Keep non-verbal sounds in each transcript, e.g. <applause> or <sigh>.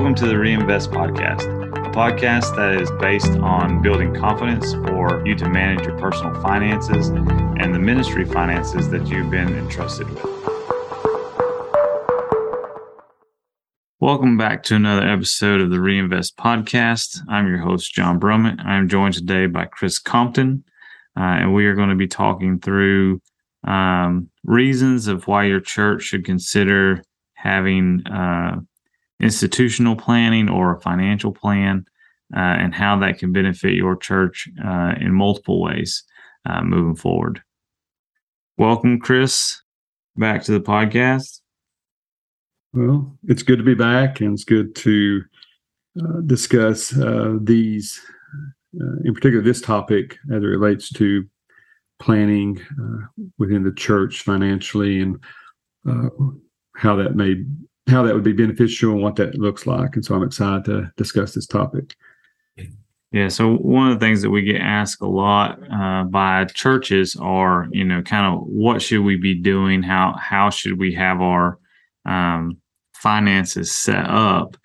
Welcome to the Reinvest Podcast, a podcast that is based on building confidence for you to manage your personal finances and the ministry finances that you've been entrusted with. Welcome back to another episode of the Reinvest Podcast. I'm your host, John Brummitt. I'm joined today by Chris Compton, uh, and we are going to be talking through um, reasons of why your church should consider having uh, institutional planning or a financial plan, uh, and how that can benefit your church uh, in multiple ways uh, moving forward. Welcome, Chris, back to the podcast. Well, it's good to be back, and it's good to uh, discuss uh, these, uh, in particular, this topic as it relates to planning within the church financially and how that may how that would be beneficial and what that looks like. And so I'm excited to discuss this topic. Yeah. So one of the things that we get asked a lot uh, by churches are, you know, kind of what should we be doing? How how should we have our um, finances set up?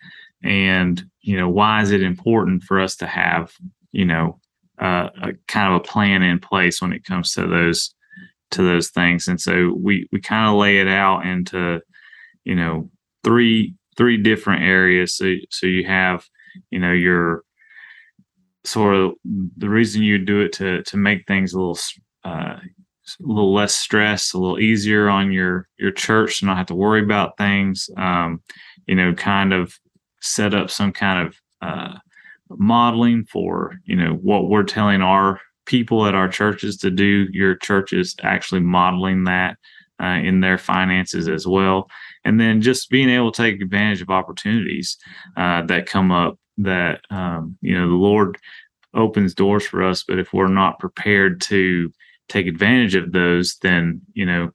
And you know, why is it important for us to have, you know, uh, a kind of a plan in place when it comes to those to those things? And so we we kind of lay it out into, you know, three three different areas. So so you have you know your sort of the reason you do it to to make things a little uh, a little less stress, a little easier on your your church to not have to worry about things. Um, you know, kind of set up some kind of uh, modeling for you know what we're telling our people at our churches to do. Your church is actually modeling that uh, in their finances as well. And then just being able to take advantage of opportunities uh, that come up that um, you know the lord opens doors for us but if we're not prepared to take advantage of those then you know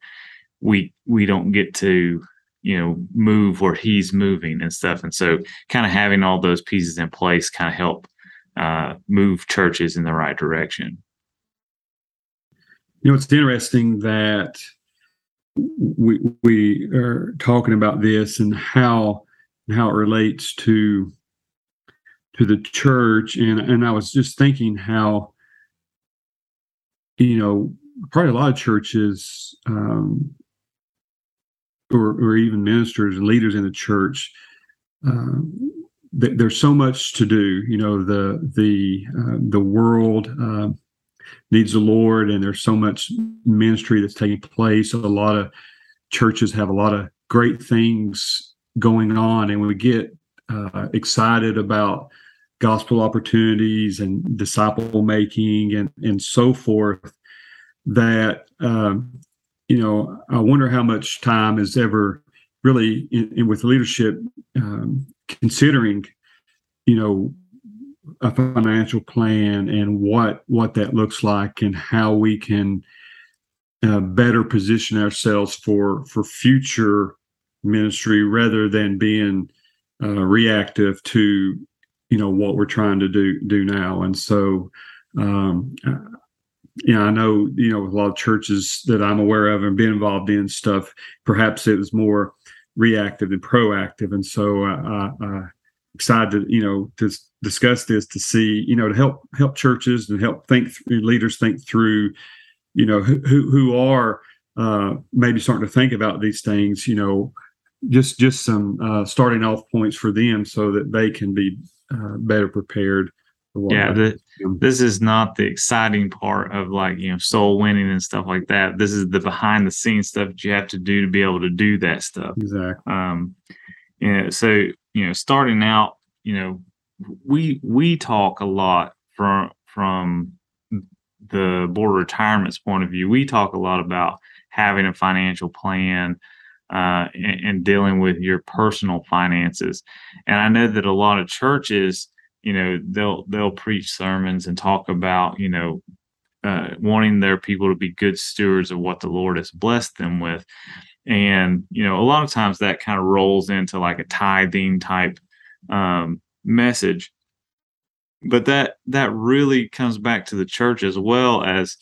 we we don't get to you know move where he's moving and stuff. And so kind of having all those pieces in place kind of help uh, move churches in the right direction. You know it's interesting that we we are talking about this and how how it relates to to the church. And and I was just thinking how you know probably a lot of churches um, or or even ministers and leaders in the church um, th- there's so much to do you know the the uh, the world uh, needs the Lord, and there's so much ministry that's taking place. A lot of churches have a lot of great things going on, and we get uh, excited about gospel opportunities and disciple making and and so forth. That um, you know, I wonder how much time is ever really in, in with leadership um, considering, you know, a financial plan and what what that looks like and how we can uh, better position ourselves for for future ministry rather than being uh, reactive to you know what we're trying to do do now. And so um uh, yeah i know you know a lot of churches that i'm aware of and been involved in stuff perhaps it was more reactive and proactive. And so I, I excited to you know to discuss this to see you know to help help churches and help think through, leaders think through you know who who are uh, maybe starting to think about these things you know just just some uh, starting off points for them so that they can be uh, better prepared yeah the, this is not the exciting part of like you know soul winning and stuff like that. This is the behind the scenes stuff that you have to do to be able to do that stuff. Exactly. Um yeah so you know starting out you know we we talk a lot from from the board retirement's point of view. We talk a lot about having a financial plan uh, and, and, dealing with your personal finances. And I know that a lot of churches, you know, they'll they'll preach sermons and talk about, you know, uh, wanting their people to be good stewards of what the Lord has blessed them with. And you know, a lot of times that kind of rolls into like a tithing type um, message but that that really comes back to the church as well as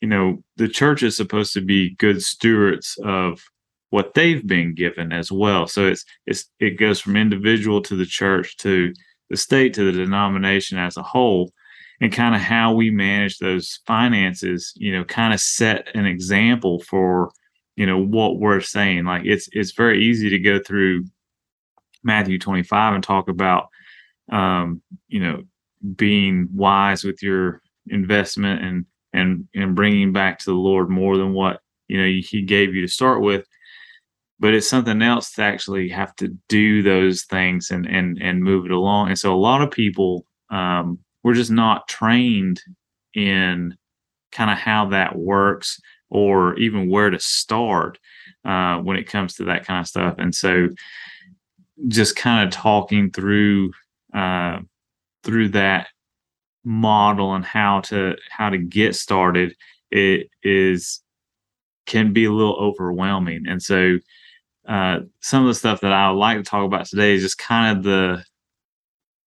you know the church is supposed to be good stewards of what they've been given as well. So it's it's it goes from individual to the church to the state to the denomination as a whole and kind of how we manage those finances, you know, kind of set an example for, you know, what we're saying. Like it's it's very easy to go through Matthew 25 and talk about um, you know, being wise with your investment and and and bringing back to the Lord more than what, you know, he gave you to start with but it's something else to actually have to do those things and and and move it along. And so a lot of people um, we're just not trained in kind of how that works or even where to start uh, when it comes to that kind of stuff. And so just kind of talking through uh, through that model and how to how to get started it is can be a little overwhelming and so uh, some of the stuff that I would like to talk about today is just kind of the,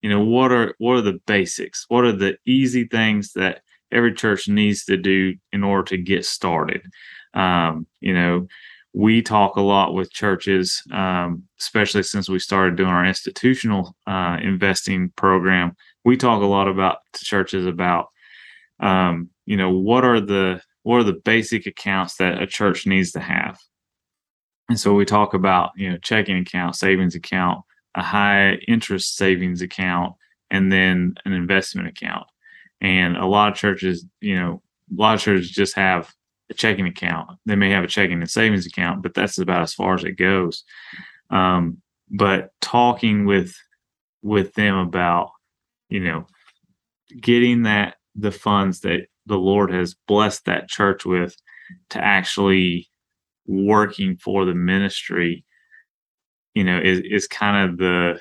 you know, what are what are the basics? What are the easy things that every church needs to do in order to get started? Um, you know, we talk a lot with churches, um, especially since we started doing our institutional uh, investing program. We talk a lot about churches about, um, you know, what are the what are the basic accounts that a church needs to have and so we talk about, you know, checking account, savings account, a high interest savings account, and then an investment account. And a lot of churches, you know, a lot of churches just have a checking account. They may have a checking and savings account, but that's about as far as it goes. Um, but talking with with them about, you know, getting that the funds that the Lord has blessed that church with to actually working for the ministry, you know, is is kind of the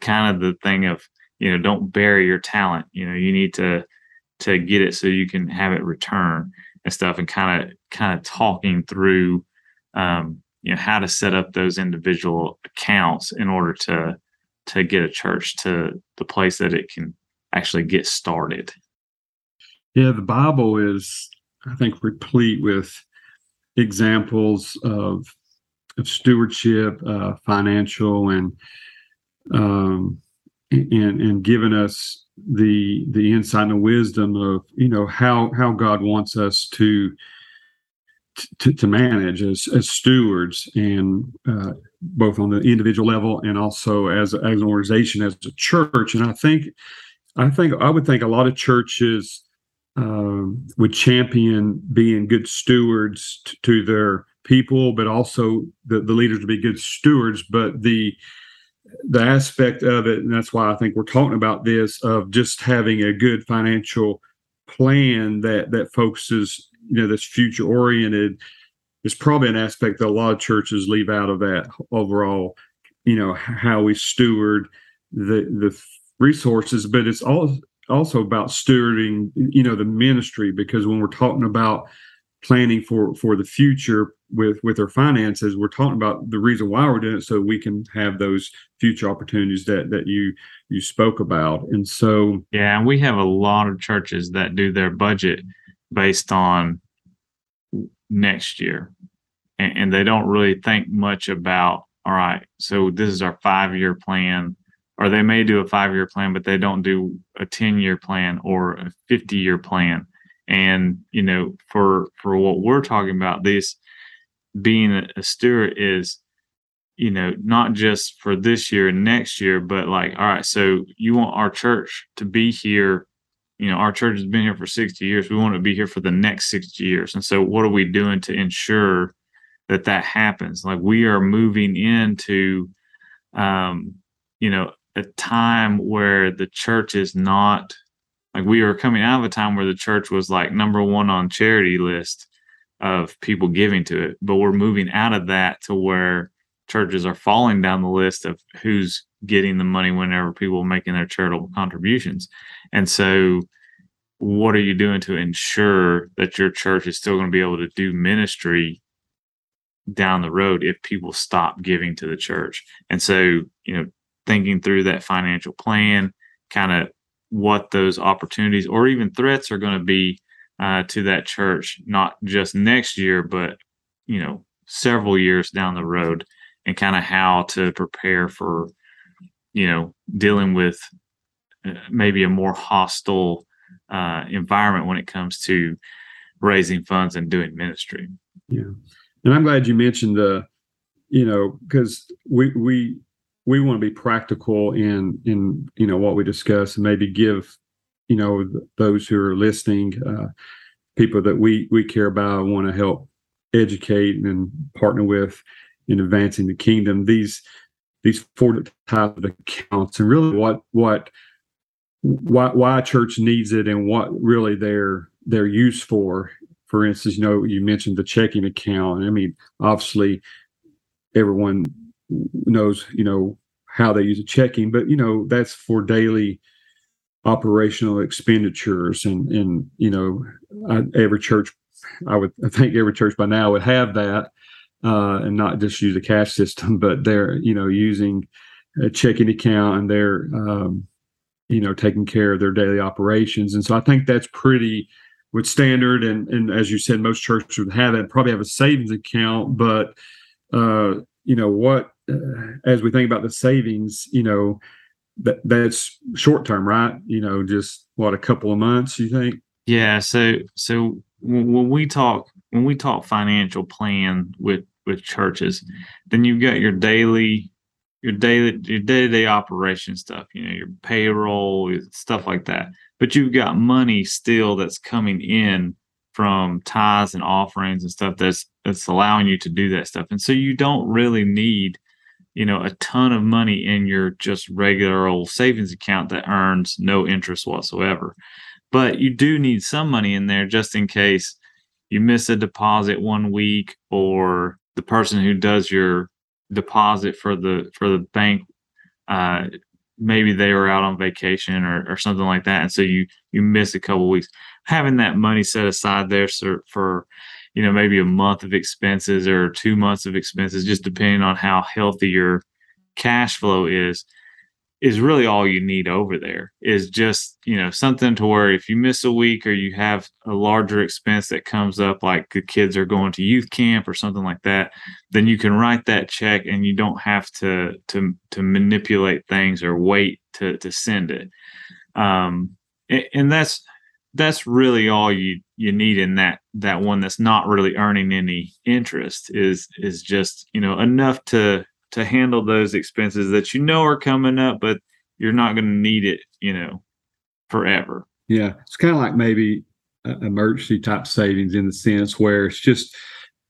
kind of the thing of you know don't bury your talent. You know, you need to to get it so you can have it return and stuff, and kind of kind of talking through um, you know how to set up those individual accounts in order to to get a church to the place that it can actually get started. Yeah, the Bible is, I think, replete with examples of of stewardship, uh, financial, and um, and and giving us the the insight and the wisdom of you know how how God wants us to to, to manage as as stewards and uh, both on the individual level and also as as an organization as a church. And I think I think I would think a lot of churches um, would champion being good stewards t- to their people, but also the, the leaders to be good stewards. But the the aspect of it, and that's why I think we're talking about this of just having a good financial plan that that focuses, you know, that's future oriented is probably an aspect that a lot of churches leave out of that overall, you know, how we steward the the resources, but it's all also about stewarding, you know, the ministry because when we're talking about planning for for the future with with our finances, we're talking about the reason why we're doing it so we can have those future opportunities that that you you spoke about. And so yeah, and we have a lot of churches that do their budget based on next year. And, and they don't really think much about all right, so this is our five year plan or they may do a five year plan, but they don't do a 10 year plan or a 50 year plan. And, you know, for, for what we're talking about, this being a, steward is, you know, not just for this year and next year, but like, all right, so you want our church to be here. You know, our church has been here for 60 years. We want to be here for the next 60 years. And so, what are we doing to ensure that that happens? Like, we are moving into, um, you know, a time where the church is not like we were coming out of a time where the church was like number one on charity list of people giving to it but we're moving out of that to where churches are falling down the list of who's getting the money whenever people are making their charitable contributions. And so what are you doing to ensure that your church is still going to be able to do ministry down the road if people stop giving to the church? And so you know thinking through that financial plan, kind of what those opportunities or even threats are going to be uh, to that church, not just next year, but you know, several years down the road and kind of how to prepare for you know dealing with uh, maybe a more hostile uh, environment when it comes to raising funds and doing ministry. Yeah. And i'm glad you mentioned the you know because we we we want to be practical in in you know what we discuss and maybe give you know those who are listening uh, people that we we care about want to help educate and partner with in advancing the kingdom these these four types of accounts and really what what why why church needs it and what really they're they're used for. For instance you know you mentioned the checking account. I mean obviously everyone knows you know how they use a checking but you know that's for daily operational expenditures and and you know I, every church i would i think every church by now would have that uh, and not just use a cash system <laughs> but they're you know using a checking account and they're um, you know taking care of their daily operations. And so i think that's pretty with standard and and as you said most churches would have it probably have a savings account but uh, you know what uh, as we think about the savings you know that that's short term right? You know just what a couple of months you think? Yeah so so when we talk when we talk financial plan with with churches then you've got your daily your daily your day-to-day operation stuff you know your payroll stuff like that. But you've got money still that's coming in from tithes and offerings and stuff that's that's allowing you to do that stuff. And so you don't really need you know a ton of money in your just regular old savings account that earns no interest whatsoever. But you do need some money in there just in case you miss a deposit one week or the person who does your deposit for the for the bank uh maybe they were out on vacation or, or something like that and so you you miss a couple weeks. Having that money set aside there for, for you know maybe a month of expenses or two months of expenses just depending on how healthy your cash flow is is really all you need over there is just you know something to where if you miss a week or you have a larger expense that comes up like the kids are going to youth camp or something like that then you can write that check and you don't have to to to manipulate things or wait to to send it. Um and, and that's that's really all you you need in that that one that's not really earning any interest is is just you know enough to to handle those expenses that you know are coming up, but you're not going to need it, you know, forever. Yeah, it's kind of like maybe emergency type savings in the sense where it's just,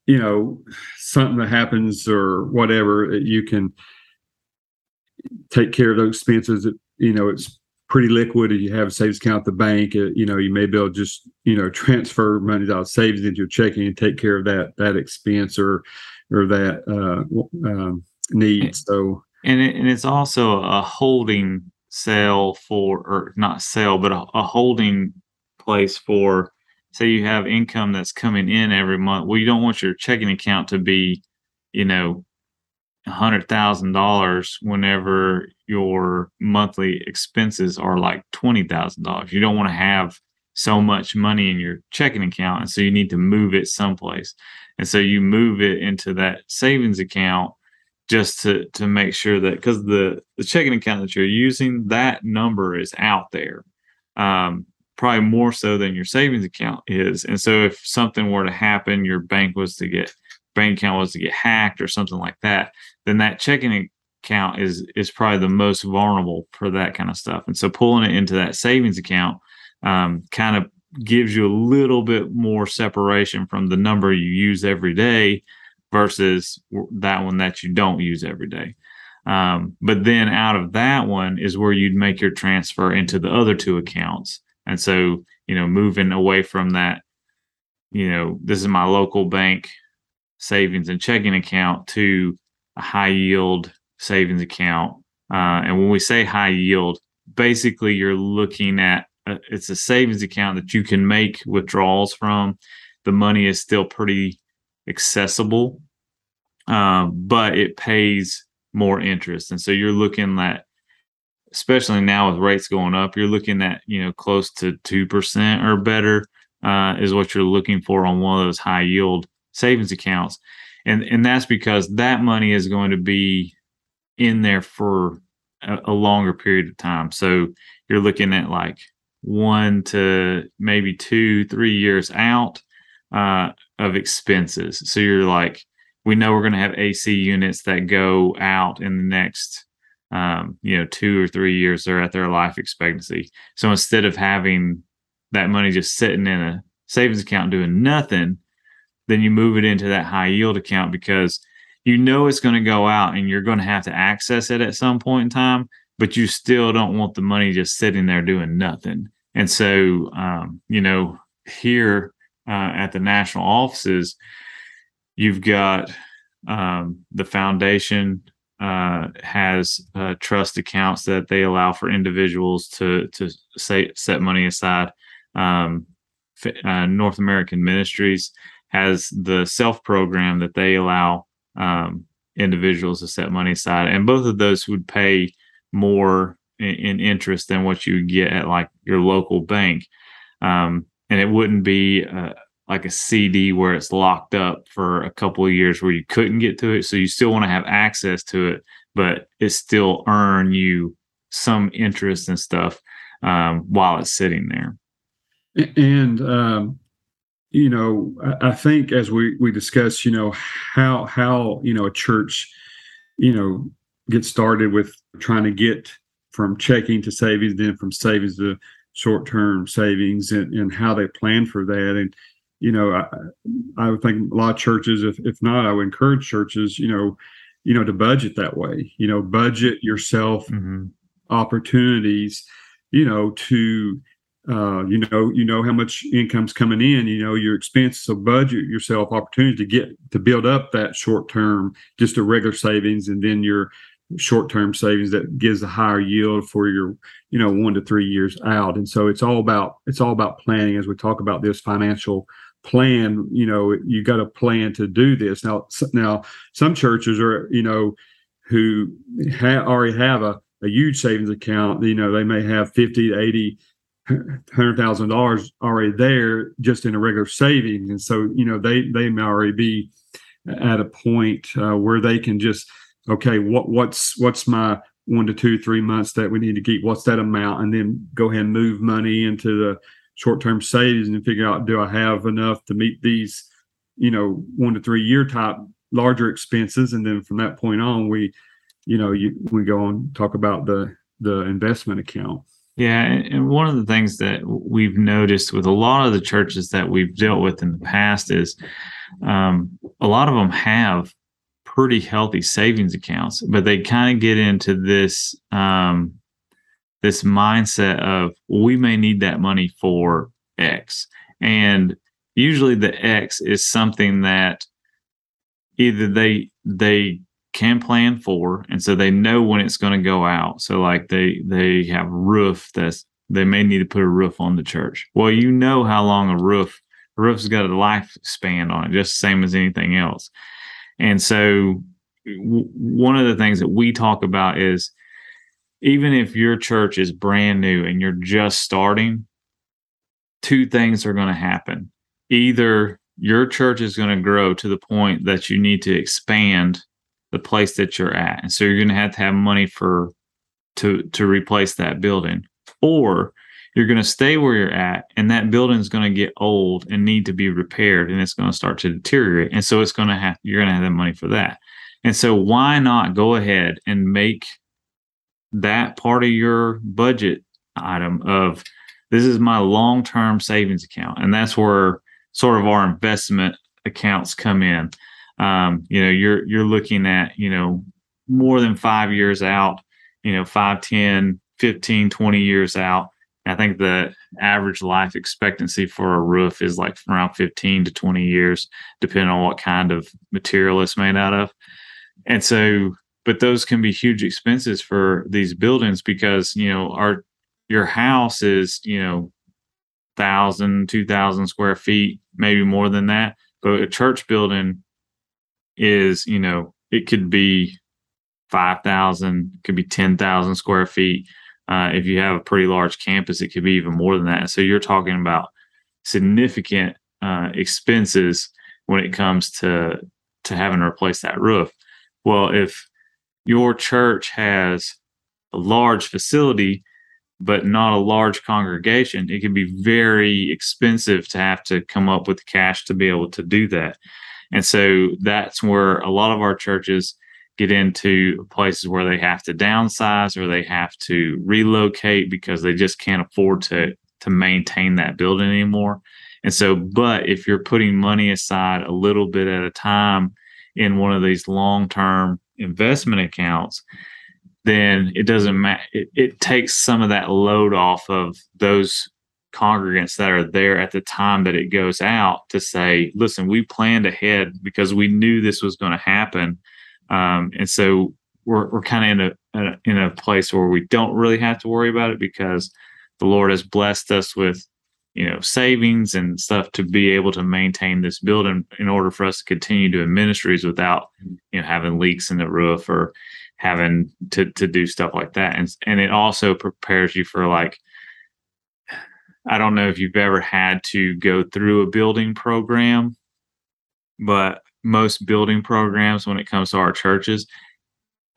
you know, something that happens or whatever, you can take care of those expenses. That, you know, it's pretty liquid. And you have a savings account at the bank. Uh, you know, you may be able to just, you know, transfer money out of savings into your checking and take care of that that expense or or that uh, um, need. So and it, and it's also a holding cell for or not sale, but a, a holding place for say you have income that's coming in every month. Well, you don't want your checking account to be, you know, a hundred thousand dollars whenever your monthly expenses are like twenty thousand dollars. You don't want to have so much money in your checking account, and so you need to move it someplace. And so you move it into that savings account just to to make sure that because the the checking account that you're using that number is out there um, probably more so than your savings account is and so if something were to happen your bank was to get bank account was to get hacked or something like that then that checking account is is probably the most vulnerable for that kind of stuff and so pulling it into that savings account um, kind of gives you a little bit more separation from the number you use every day versus that one that you don't use every day. Um, but then out of that one is where you'd make your transfer into the other two accounts. And so, you know, moving away from that, you know, this is my local bank savings and checking account to a high yield savings account. Uh, and when we say high yield, basically you're looking at a, it's a savings account that you can make withdrawals from. The money is still pretty accessible, um, but it pays more interest. And so you're looking at, especially now with rates going up, you're looking at you know close to two percent or better uh, is what you're looking for on one of those high yield savings accounts. and and that's because that money is going to be in there for a, a longer period of time. So you're looking at like one to maybe two, three years out uh, of expenses. So you're like, we know we're going to have AC units that go out in the next, um, you know, two or three years. They're at their life expectancy. So instead of having that money just sitting in a savings account doing nothing, then you move it into that high yield account because you know it's going to go out and you're going to have to access it at some point in time, but you still don't want the money just sitting there doing nothing. And so, um, you know, here uh, at the national offices, you've got um, the foundation uh, has uh, trust accounts that they allow for individuals to to say, set money aside. Um, uh, North American Ministries has the self program that they allow um, individuals to set money aside, and both of those would pay more in, in interest than what you get at like your local bank, um, and it wouldn't be uh, like a CD where it's locked up for a couple of years where you couldn't get to it. So you still want to have access to it, but it still earn you some interest and stuff um, while it's sitting there. And um, you know, I, I think as we we discuss, you know, how how you know a church, you know, gets started with trying to get from checking to savings, then from savings to short term savings, and, and how they plan for that. And you know, I, I would think a lot of churches, if if not, I would encourage churches, you know, you know, to budget that way. You know, budget yourself mm-hmm. opportunities, you know, to uh, you know, you know how much income's coming in, you know, your expenses. So budget yourself opportunity to get to build up that short term, just a regular savings, and then your short term savings that gives a higher yield for your, you know, one to three years out. And so it's all about it's all about planning as we talk about this financial plan. You know, you got a plan to do this. Now, now some churches are, you know, who ha- already have a a huge savings account. You know, they may have fifty to eighty hundred thousand dollars already there just in a regular savings, and so you know they they may already be at a point uh, where they can just okay what what's what's my one to two three months that we need to keep? What's that amount? And then go ahead and move money into the short-term savings and figure out do i have enough to meet these you know one to three year type larger expenses? And then from that point on we you know you, we go on talk about the the investment account yeah, and one of the things that we've noticed with a lot of the churches that we've dealt with in the past is um, a lot of them have pretty healthy savings accounts, but they kind of get into this um, this mindset of we may need that money for X, and usually the X is something that either they they can plan for and so they know when it's going to go out. So like they they have roof that's they may need to put a roof on the church. Well you know how long a roof a roof's got a lifespan on it just the same as anything else. And so w- one of the things that we talk about is even if your church is brand new and you're just starting two things are going to happen. Either your church is going to grow to the point that you need to expand the place that you're at. And so you're going to have to have money for to to replace that building. Or you're going to stay where you're at and that building is going to get old and need to be repaired and it's going to start to deteriorate. And so it's going to have you're going to have the money for that. And so why not go ahead and make that part of your budget item of this is my long-term savings account. And that's where sort of our investment accounts come in um, you know, you're you're looking at, you know, more than five years out, you know, 5, 10, 15, 20 years out. I think the average life expectancy for a roof is like around 15 to 20 years, depending on what kind of material it's made out of. And so, but those can be huge expenses for these buildings because, you know, our, your house is, you know, thousand, two thousand square feet, maybe more than that. But a church building is you know it could be 5000 could be 10000 square feet uh, if you have a pretty large campus it could be even more than that so you're talking about significant uh, expenses when it comes to to having to replace that roof. Well, if your church has a large facility but not a large congregation, it can be very expensive to have to come up with cash to be able to do that. And so that's where a lot of our churches get into places where they have to downsize or they have to relocate because they just can't afford to to maintain that building anymore. And so, but if you're putting money aside a little bit at a time in one of these long term investment accounts, then it doesn't matter. It, it takes some of that load off of those congregants that are there at the time that it goes out to say, listen, we planned ahead because we knew this was going to happen. Um, and so we're, we're kind of in a, in a place where we don't really have to worry about it because the Lord has blessed us with, you know, savings and stuff to be able to maintain this building in order for us to continue doing ministries without, you know, having leaks in the roof or having to to do stuff like that and and it also prepares you for like I don't know if you've ever had to go through a building program but most building programs when it comes to our churches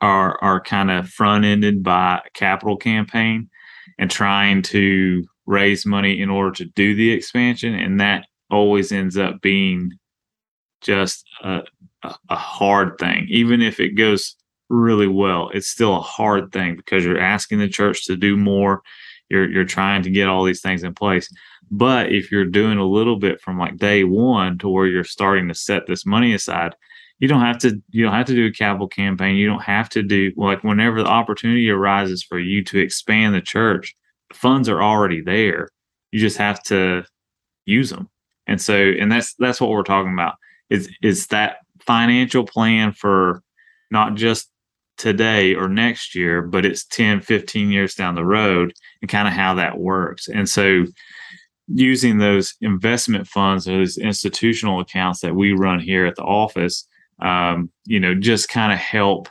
are are kind of front ended by a capital campaign and trying to raise money in order to do the expansion and that always ends up being just a, a, a hard thing even if it goes really well. It's still a hard thing because you're asking the church to do more. You're you're trying to get all these things in place. But if you're doing a little bit from like day one to where you're starting to set this money aside, you don't have to you don't have to do a capital campaign. You don't have to do like whenever the opportunity arises for you to expand the church, funds are already there. You just have to use them. And so and that's that's what we're talking about. Is is that financial plan for not just today or next year, but it's 10, 15 years down the road and kind of how that works. And so using those investment funds, those institutional accounts that we run here at the office, um, you know, just kind of help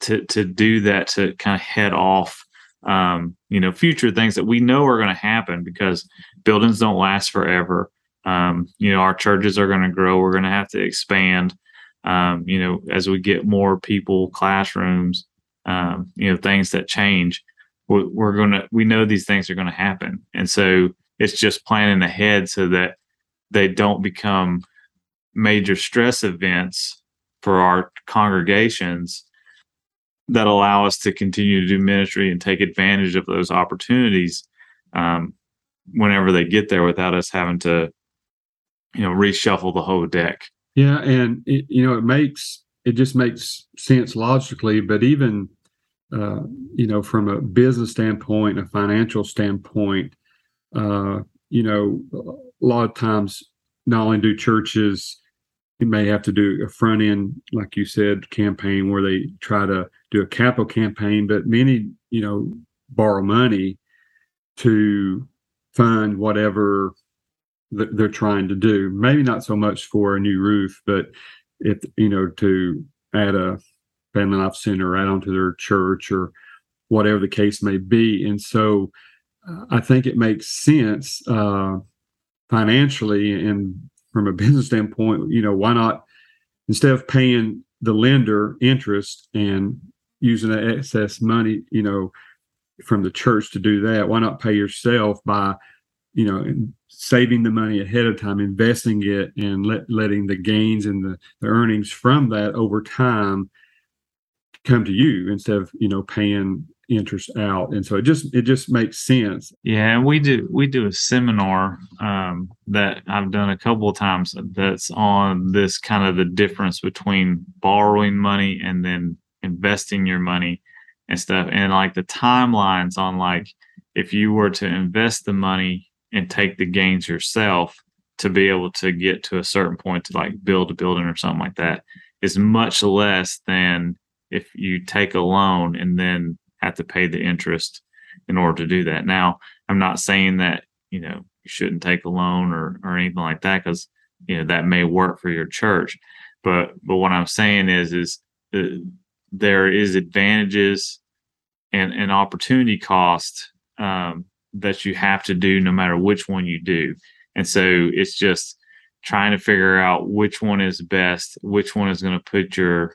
to to do that to kind of head off um, you know, future things that we know are going to happen because buildings don't last forever. Um, you know, our churches are going to grow. We're going to have to expand um, you know, as we get more people, classrooms, um, you know, things that change, we're, we're going to, we know these things are going to happen. And so it's just planning ahead so that they don't become major stress events for our congregations that allow us to continue to do ministry and take advantage of those opportunities um, whenever they get there without us having to, you know, reshuffle the whole deck. Yeah, and it, you know it makes it just makes sense logically, but even uh, you know from a business standpoint, a financial standpoint, uh, you know, a lot of times not only do churches you may have to do a front end, like you said, campaign where they try to do a capital campaign, but many, you know, borrow money to fund whatever that they're trying to do. Maybe not so much for a new roof, but if you know to add a family life center add on to their church or whatever the case may be. And so uh, I think it makes sense uh, financially and from a <laughs> business standpoint. You know, why not instead of paying the lender interest and using that excess money, you know, from the church to do that, why not pay yourself by you know saving the money ahead of time investing it and let, letting the gains and the, the earnings from that over time come to you instead of you know paying interest out. And so it just it just makes sense. Yeah and we do we do a seminar um, that i've done a couple of times that's on this kind of the difference between borrowing money and then investing your money and stuff. And like the timelines on like if you were to invest the money and take the gains yourself to be able to get to a certain point to like build a building or something like that is much less than if you take a loan and then have to pay the interest in order to do that. Now, I'm not saying that, you know, you shouldn't take a loan or or anything like that cuz you know that may work for your church. But but what I'm saying is is uh, there is advantages and and opportunity cost um, that you have to do no matter which one you do. And so it's just trying to figure out which one is best, which one is going to put your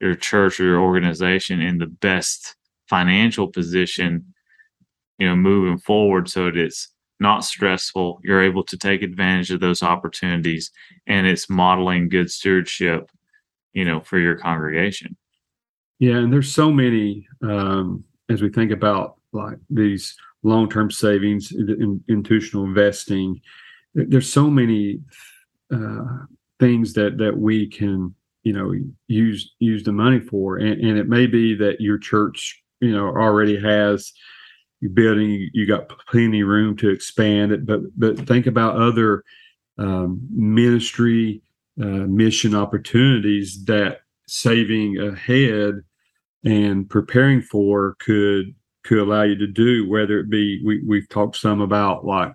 your church or your organization in the best financial position, you know, moving forward so that it's not stressful. You're able to take advantage of those opportunities and it's modeling good stewardship, you know, for your congregation. Yeah, and there's so many um, as we think about like these long-term savings, in, institutional investing. There's so many uh, things that that we can you know use use the money for, and, and it may be that your church you know already has building you got plenty room to expand it but but think about other um, ministry uh, mission opportunities that saving ahead and preparing for could could allow you to do whether it be we, we've talked some about like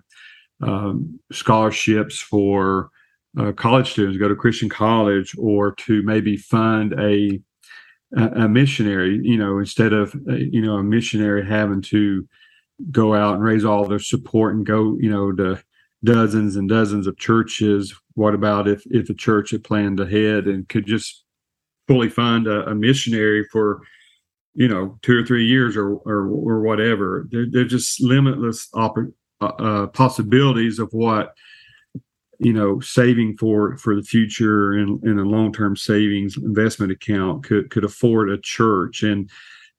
um, scholarships for uh, college students go to christian college or to maybe fund a a, missionary you know instead of uh, you know a missionary having to go out and raise all their support and go you know to dozens and dozens of churches. What about if if a church had planned ahead and could just fully fund a, a missionary for you know two or three years or or, or whatever they're, they're just limitless oppor- uh, uh, possibilities of what you know saving for for the future and in a long-term savings investment account could could afford a church. And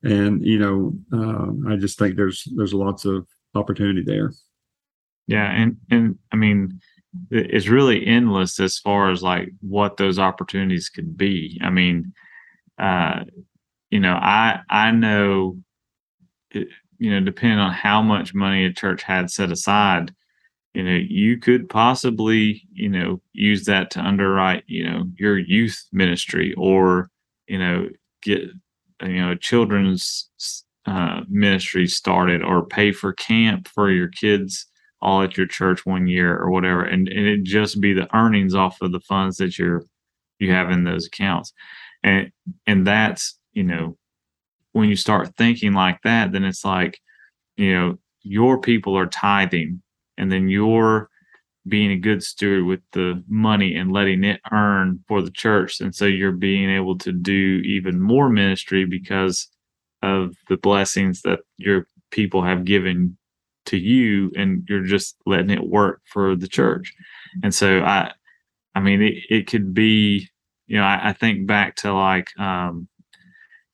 and you know uh, i just think there's there's lots of opportunity there. Yeah and and i mean it's really endless as far as like what those opportunities could be. I mean uh you know, I I know, it, you know, depending on how much money a church had set aside, you know, you could possibly, you know, use that to underwrite, you know, your youth ministry or, you know, get, you know, children's uh, ministry started or pay for camp for your kids all at your church one year or whatever, and and it just be the earnings off of the funds that you're you have in those accounts, and and that's you know, when you start thinking like that, then it's like, you know, your people are tithing and then you're being a good steward with the money and letting it earn for the church. And so you're being able to do even more ministry because of the blessings that your people have given to you and you're just letting it work for the church. And so I I mean it, it could be, you know, I, I think back to like um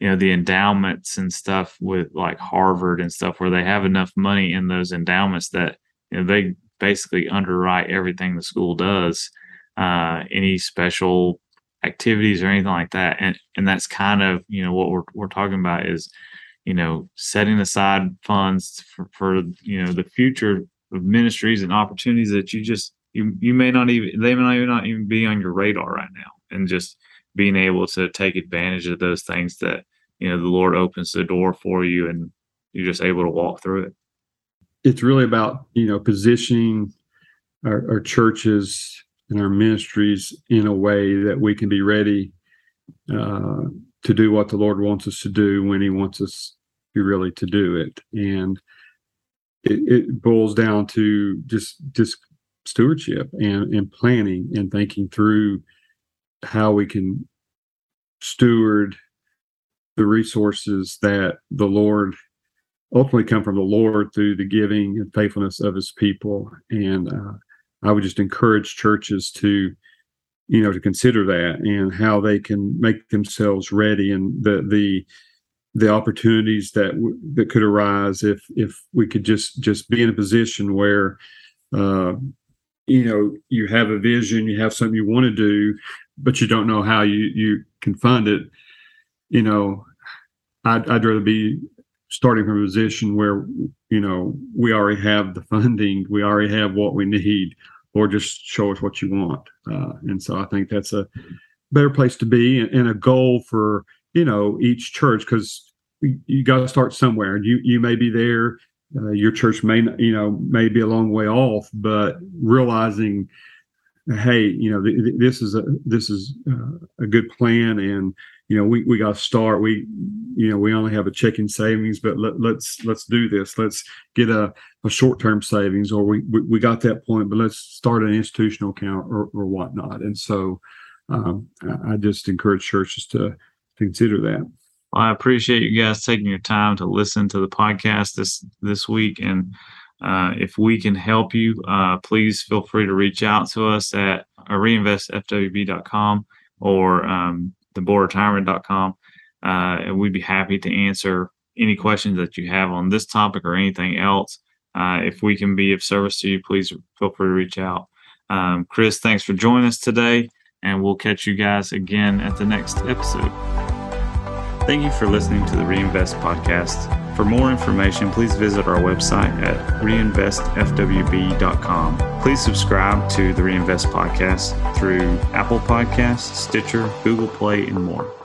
you know the endowments and stuff with like Harvard and stuff where they have enough money in those endowments that you know they basically underwrite everything the school does uh, any special activities or anything like that. And and that's kind of you know what we're we're talking about is you know setting aside funds for, for you know the future of ministries and opportunities that you just you you may not even they may not even be on your radar right now and just being able to take advantage of those things that you know the lord opens the door for you and you're just able to walk through it. It's really about you know positioning our, our churches and our ministries in a way that we can be ready uh, to do what the lord wants us to do when he wants us to really to do it. And it, it boils down to just just stewardship and, and planning and thinking through how we can steward the resources that the Lord ultimately come from the Lord through the giving and faithfulness of His people. And uh, I would just encourage churches to, you know, to consider that and how they can make themselves ready and the the the opportunities that w- that could arise if if we could just just be in a position where uh, you know you have a vision you have something you want to do but you don't know how you you can fund it you know i'd, I'd rather be starting from a position where you know we already have the funding we already have what we need or just show us what you want. Uh, and so i think that's a better place to be and, and a goal for you know each church because you got to start somewhere. You you may be there uh, your church may you know may be a long way off but realizing hey you know th- th- this is a this is uh, a good plan and you know we, we got to start we you know we only have a checking savings but let, let's let's do this let's get a a short term savings, or we, we, we got that point, but let's start an institutional account or, or whatnot. And so um, I, I just encourage churches to, to consider that. Well, I appreciate you guys taking your time to listen to the podcast this this week, and uh, if we can help you, uh, please feel free to reach out to us at reinvestfwb.com or um, theboardretirement.com, uh, and we'd be happy to answer any questions that you have on this topic or anything else. Uh, if we can be of service to you, please feel free to reach out. Um, Chris, thanks for joining us today, and we'll catch you guys again at the next episode. Thank you for listening to the Reinvest podcast. For more information, please visit our website at reinvestfwb.com. Please subscribe to the Reinvest podcast through Apple Podcasts, Stitcher, Google Play, and more.